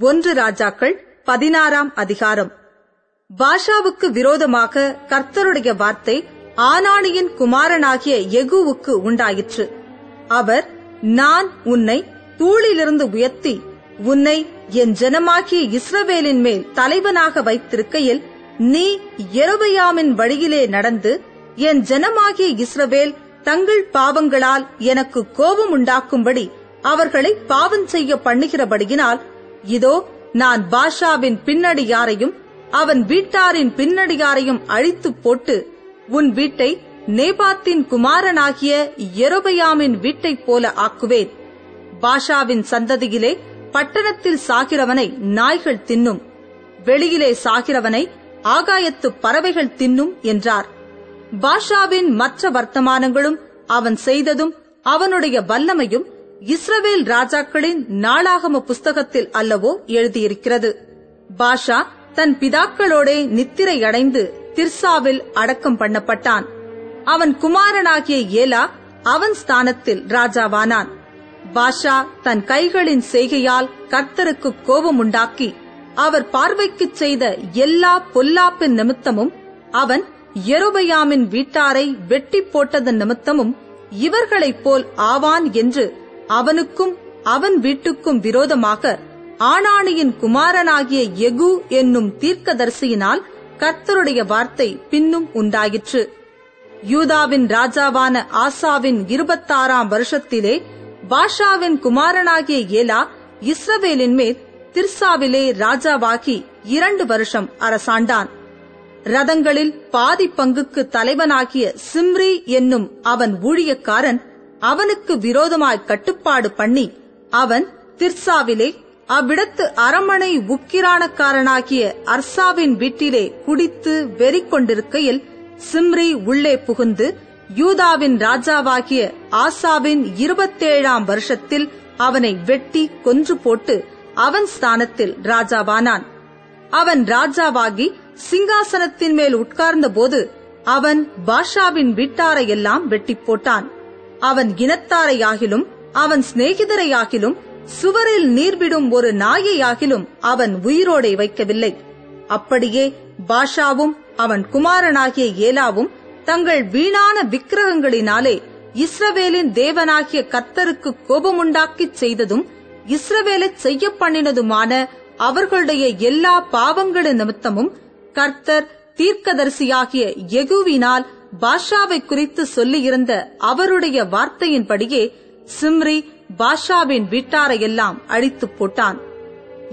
ஒன்று ராஜாக்கள் பதினாறாம் அதிகாரம். பாஷாவுக்கு விரோதமாக கர்த்தருடைய வார்த்தை ஆனானியின் குமாரனாகிய எகுவுக்கு உண்டாயிற்று. அவர் நான் உன்னை தூளிலிருந்து உயர்த்தி உன்னை என் ஜனமாகிய இஸ்ரவேலின் மேல் தலைவனாக வைத்திருக்கையில் நீ எரோபெயாமின் வழியிலே நடந்து என் ஜனமாகிய இஸ்ரவேல் தங்கள் பாவங்களால் எனக்கு கோபம் உண்டாக்கும்படி அவர்களை பாவம் செய்ய பண்ணுகிறபடியினால் இதோ நான் பாஷாவின் பின்னடியாரையும் அவன் வீட்டாரின் பின்னடியாரையும் அழித்துப் போட்டு உன் வீட்டை நேபாத்தின் குமாரனாகிய எரோபயாமின் வீட்டைப் போல ஆக்குவேன். பாஷாவின் சந்ததியிலே பட்டணத்தில் சாகிறவனை நாய்கள் தின்னும். வெளியிலே சாகிறவனை ஆகாயத்து பறவைகள் தின்னும் என்றார். பாஷாவின் மற்ற வர்த்தமானங்களும் அவன் செய்ததும் அவனுடைய வல்லமையும் இஸ்ரவேல் ராஜாக்களின் நாளாகம புஸ்தகத்தில் அல்லவோ எழுதியிருக்கிறது. பாஷா தன் பிதாக்களோடே நித்திரை அடைந்து திர்சாவில் அடக்கம் பண்ணப்பட்டான். அவன் குமாரனாகிய ஏலா அவன் ஸ்தானத்தில் ராஜாவானான். பாஷா தன் கைகளின் செய்கையால் கர்த்தருக்கு கோபம் உண்டாக்கி அவர் பார்வைக்குச் செய்த எல்லா பொல்லாப்பின் நிமித்தமும் அவன் எரோபயாமின் வீட்டாரை வெட்டி போட்டதன் நிமித்தமும் இவர்களைப் போல் ஆவான் என்று அவனுக்கும் அவன் வீட்டுக்கும் விரோதமாக ஆனானியின் குமாரனாகிய எகு என்னும் தீர்க்கதரிசியினால் கர்த்தருடைய வார்த்தை பின்னும் உண்டாயிற்று. யூதாவின் ராஜாவான ஆசாவின் இருபத்தாறாம் வருஷத்திலே பாஷாவின் குமாரனாகிய ஏலா இஸ்ரவேலின் மேல் திர்சாவிலே ராஜாவாகி இரண்டு வருஷம் அரசாண்டான். ரதங்களில் பாதி பங்குக்கு தலைவனாகிய சிம்ரி என்னும் அவன் ஊழியக்காரன் அவனுக்கு விரோதமாய் கட்டுப்பாடு பண்ணி அவன் திர்சாவிலே அவ்விடத்து அரமனை உக்கிரானக்காரனாகிய அர்சாவின் வீட்டிலே குடித்து வெறி கொண்டிருக்கையில் சிம்ரி உள்ளே புகுந்து யூதாவின் ராஜாவாகிய ஆசாவின் இருபத்தேழாம் வருஷத்தில் அவனை வெட்டி கொன்று போட்டு அவன் ஸ்தானத்தில் ராஜாவானான். அவன் ராஜாவாகி சிங்காசனத்தின் மேல் உட்கார்ந்தபோது அவன் பாஷாவின் வீட்டாரையெல்லாம் வெட்டி போட்டான். அவன் இனத்தாரையாகிலும் அவன் சிநேகிதரையாகிலும் சுவரில் நீர்விடும் ஒரு நாயையாகிலும் அவன் உயிரோடே வைக்கவில்லை. அப்படியே பாஷாவும் அவன் குமாரனாகிய ஏலாவும் தங்கள் வீணான விக்கிரகங்களினாலே இஸ்ரவேலின் தேவனாகிய கர்த்தருக்கு கோபமுண்டாக்கிச் செய்ததும் இஸ்ரவேலைச் செய்ய பண்ணினதுமான அவர்களுடைய எல்லா பாவங்களின் நிமித்தமும் கர்த்தர் தீர்க்கதரிசியாகிய எகுவினால் பாஷாவை குறித்து சொல்லியிருந்த அவருடைய வார்த்தையின்படியே சிம்ரி பாஷாவின் வீட்டாரையெல்லாம் அழித்துப் போட்டான்.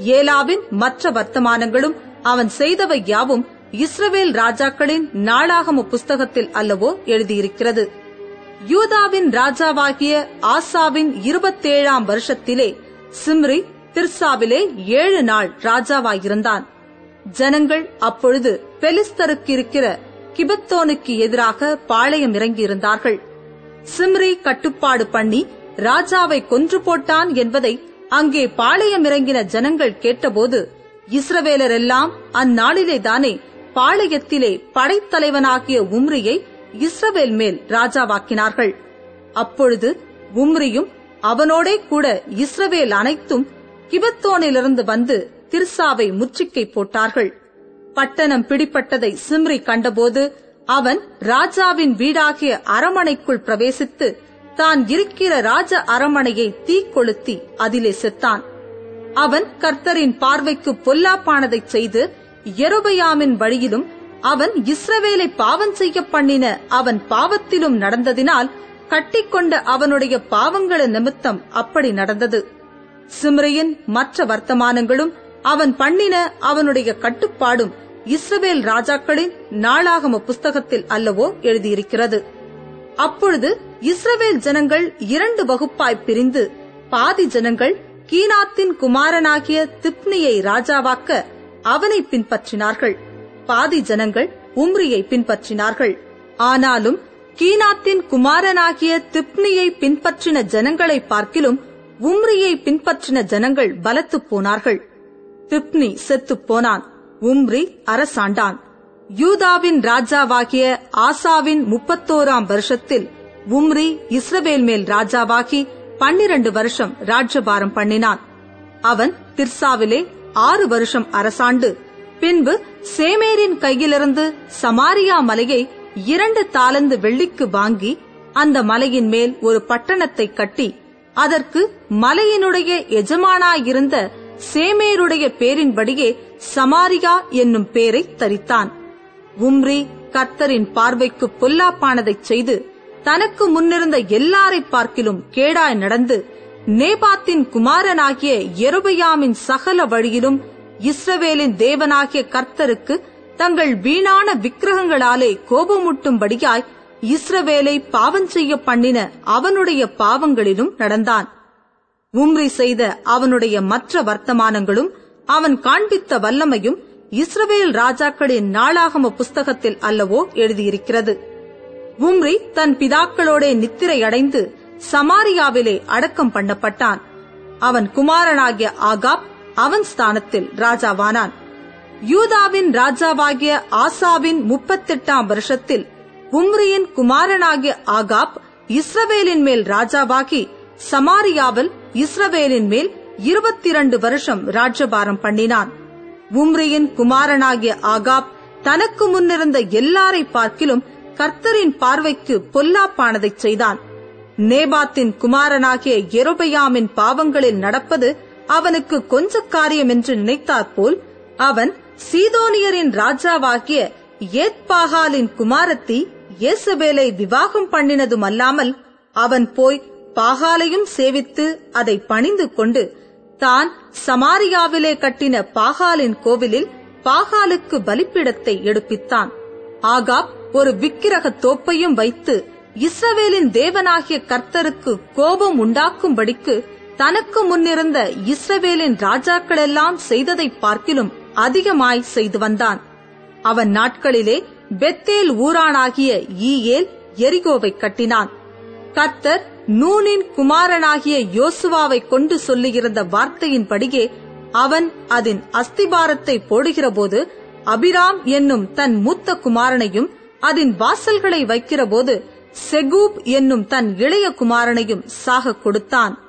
ஏலாவின் மற்ற வர்த்தமானங்களும் அவன் செய்தவை யாவும் இஸ்ரவேல் ராஜாக்களின் நாளாகம புஸ்தகத்தில் அல்லவோ எழுதியிருக்கிறது. யூதாவின் ராஜாவாகிய ஆசாவின் இருபத்தேழாம் வருஷத்திலே சிம்ரி திர்சாவிலே ஏழு நாள் ராஜாவாயிருந்தான். ஜனங்கள் அப்பொழுது பெலிஸ்தருக்கு இருக்கிற கிபத்தோனுக்கு எதிராக பாளையம் இறங்கியிருந்தார்கள். சிம்ரி கட்டுப்பாடு பண்ணி ராஜாவை கொன்று போட்டான் என்பதை அங்கே பாளையம் இறங்கின ஜனங்கள் கேட்டபோது இஸ்ரவேலர் எல்லாம் அந்நாளிலே தானே பாளையத்திலே படைத்தலைவனாகிய உம்ரியை இஸ்ரவேல் மேல் ராஜாவாக்கினார்கள். அப்பொழுது உம்ரியும் அவனோடே கூட இஸ்ரவேல் அனைத்தும் கிபத்தோனிலிருந்து வந்து திர்சாவை முற்றுகை போட்டார்கள். பட்டணம் பிடிப்பட்டதை சிம்ரி கண்டபோது அவன் ராஜாவின் வீடாகிய அரமனைக்குள் பிரவேசித்து தான் இருக்கிற ராஜ அரமனையை தீக்கொளுத்தி அதிலே செத்தான். அவன் கர்த்தரின் பார்வைக்கு பொல்லாப்பானதைச் செய்து எருபையாமின் வழியிலும் அவன் இஸ்ரவேலை பாவம் செய்ய பண்ணின அவன் பாவத்திலும் நடந்ததினால் கட்டிக்கொண்ட அவனுடைய பாவங்கள நிமித்தம் அப்படி நடந்தது. சிம்ரியின் மற்ற வர்த்தமானங்களும் அவன் பண்ணின அவனுடைய கட்டுப்பாடும் இஸ்ரவேல் ராஜாக்களின் நாளாகம புஸ்தகத்தில் அல்லவோ எழுதியிருக்கிறது. அப்பொழுது இஸ்ரவேல் ஜனங்கள் இரண்டு வகுப்பாய் பிரிந்து பாதி ஜனங்கள் கீனாத்தின் குமாரனாகிய திப்னியை ராஜாவாக்க அவனை பின்பற்றினார்கள். பாதி ஜனங்கள் உம்ரியை பின்பற்றினார்கள். ஆனாலும் கீனாத்தின் குமாரனாகிய திப்னியை பின்பற்றின ஜனங்களை பார்க்கிலும் உம்ரியை பின்பற்றின ஜனங்கள் பலத்துப் போனார்கள். திப்னி செத்துப் போனான். உம்ரி அரசாண்டான். யூதாவின் ராஜாவாகிய ஆசாவின் முப்பத்தோராம் வருஷத்தில் உம்ரி இஸ்ரவேல் மேல் ராஜாவாகி பன்னிரண்டு வருஷம் ராஜ்யபாரம் பண்ணினான். அவன் திர்சாவிலே ஆறு வருஷம் அரசாண்டு. பின்பு சேமேரின் கையிலிருந்து சமாரியா மலையை இரண்டு தாளந்து வெள்ளிக்கு வாங்கி அந்த மலையின் மேல் ஒரு பட்டணத்தை கட்டி அதற்கு மலையினுடைய எஜமானாயிருந்த சேமேருடைய பேரின்படியே சமாரியா என்னும் பேரை தரித்தான். உம்ரி கர்த்தரின் பார்வைக்கு பொல்லாப்பானதைச் செய்து தனக்கு முன்னிருந்த எல்லாரை பார்க்கிலும் கேடாய் நடந்து நேபாத்தின் குமாரனாகிய எருபயாமின் சகல வழியிலும் இஸ்ரவேலின் தேவனாகிய கர்த்தருக்கு தங்கள் வீணான விக்கிரகங்களாலே கோபமூட்டும்படியாய் இஸ்ரவேலை பாவம் செய்ய பண்ணின அவனுடைய பாவங்களிலும் நடந்தான். உம்ரி செய்த அவனுடைய மற்ற வர்த்தமானங்களும் அவன் காண்பித்த வல்லமையும் இஸ்ரவேல் ராஜாக்களின் நாளாகம புஸ்தகத்தில் அல்லவோ எழுதியிருக்கிறது. உம்ரி தன் பிதாக்களோடே நித்திரையடைந்து சமாரியாவிலே அடக்கம் பண்ணப்பட்டான். அவன் குமாரனாகிய ஆகாப் அவன் ஸ்தானத்தில் ராஜாவானான். யூதாவின் ராஜாவாகிய ஆசாவின் முப்பத்தெட்டாம் வருஷத்தில் உம்ரியின் குமாரனாகிய ஆகாப் இஸ்ரவேலின் மேல் ராஜாவாகி சமாரியாவில் இஸ்ரவேலின் மேல் இருபத்தி இரண்டு வருஷம் ராஜ்யபாரம் பண்ணினான். உம்ரியின் குமாரனாகிய ஆகாப் தனக்கு முன்னிருந்த எல்லாரை பார்க்கிலும் கர்த்தரின் பார்வைக்கு பொல்லாப்பானதை செய்தான். நேபாத்தின் குமாரனாகிய எருபையாமின் பாவங்களில் நடப்பது அவனுக்கு கொஞ்ச காரியம் என்று நினைத்தாற்போல் அவன் சீதோனியரின் ராஜாவாகிய ஏத்பாகாலின் குமாரத்தி இயேசபேலை விவாகம் பண்ணினதும் அல்லாமல் அவன் போய் பாகாலையும் சேவித்து அதை பணிந்து கொண்டு தான் சமாரியாவிலே கட்டின பாகாலின் கோவிலில் பாகாலுக்கு பலிப்பிடத்தை எடுப்பித்தான். ஆகாப் ஒரு விக்கிரக தோப்பையும் வைத்து இஸ்ரவேலின் தேவனாகிய கர்த்தருக்கு கோபம் உண்டாக்கும்படிக்கு தனக்கு முன்னிருந்த இஸ்ரவேலின் ராஜாக்களெல்லாம் செய்ததை பார்க்கிலும் அதிகமாய் செய்து வந்தான். அவன் நாட்களிலே பெத்தேல் ஊரானாகிய ஈயேல் எரிகோவை கட்டினான். கர்த்தர் நூனின் குமாரனாகிய யோசுவாவை கொண்டு சொல்லுகிறந்த வார்த்தையின்படியே அவன் அதன் அஸ்திபாரத்தை போடுகிறபோது அபிராம் என்னும் தன் மூத்த குமாரனையும் அதன் வாசல்களை வைக்கிறபோது செகூப் என்னும் தன் இளைய குமாரனையும் சாக கொடுத்தான்.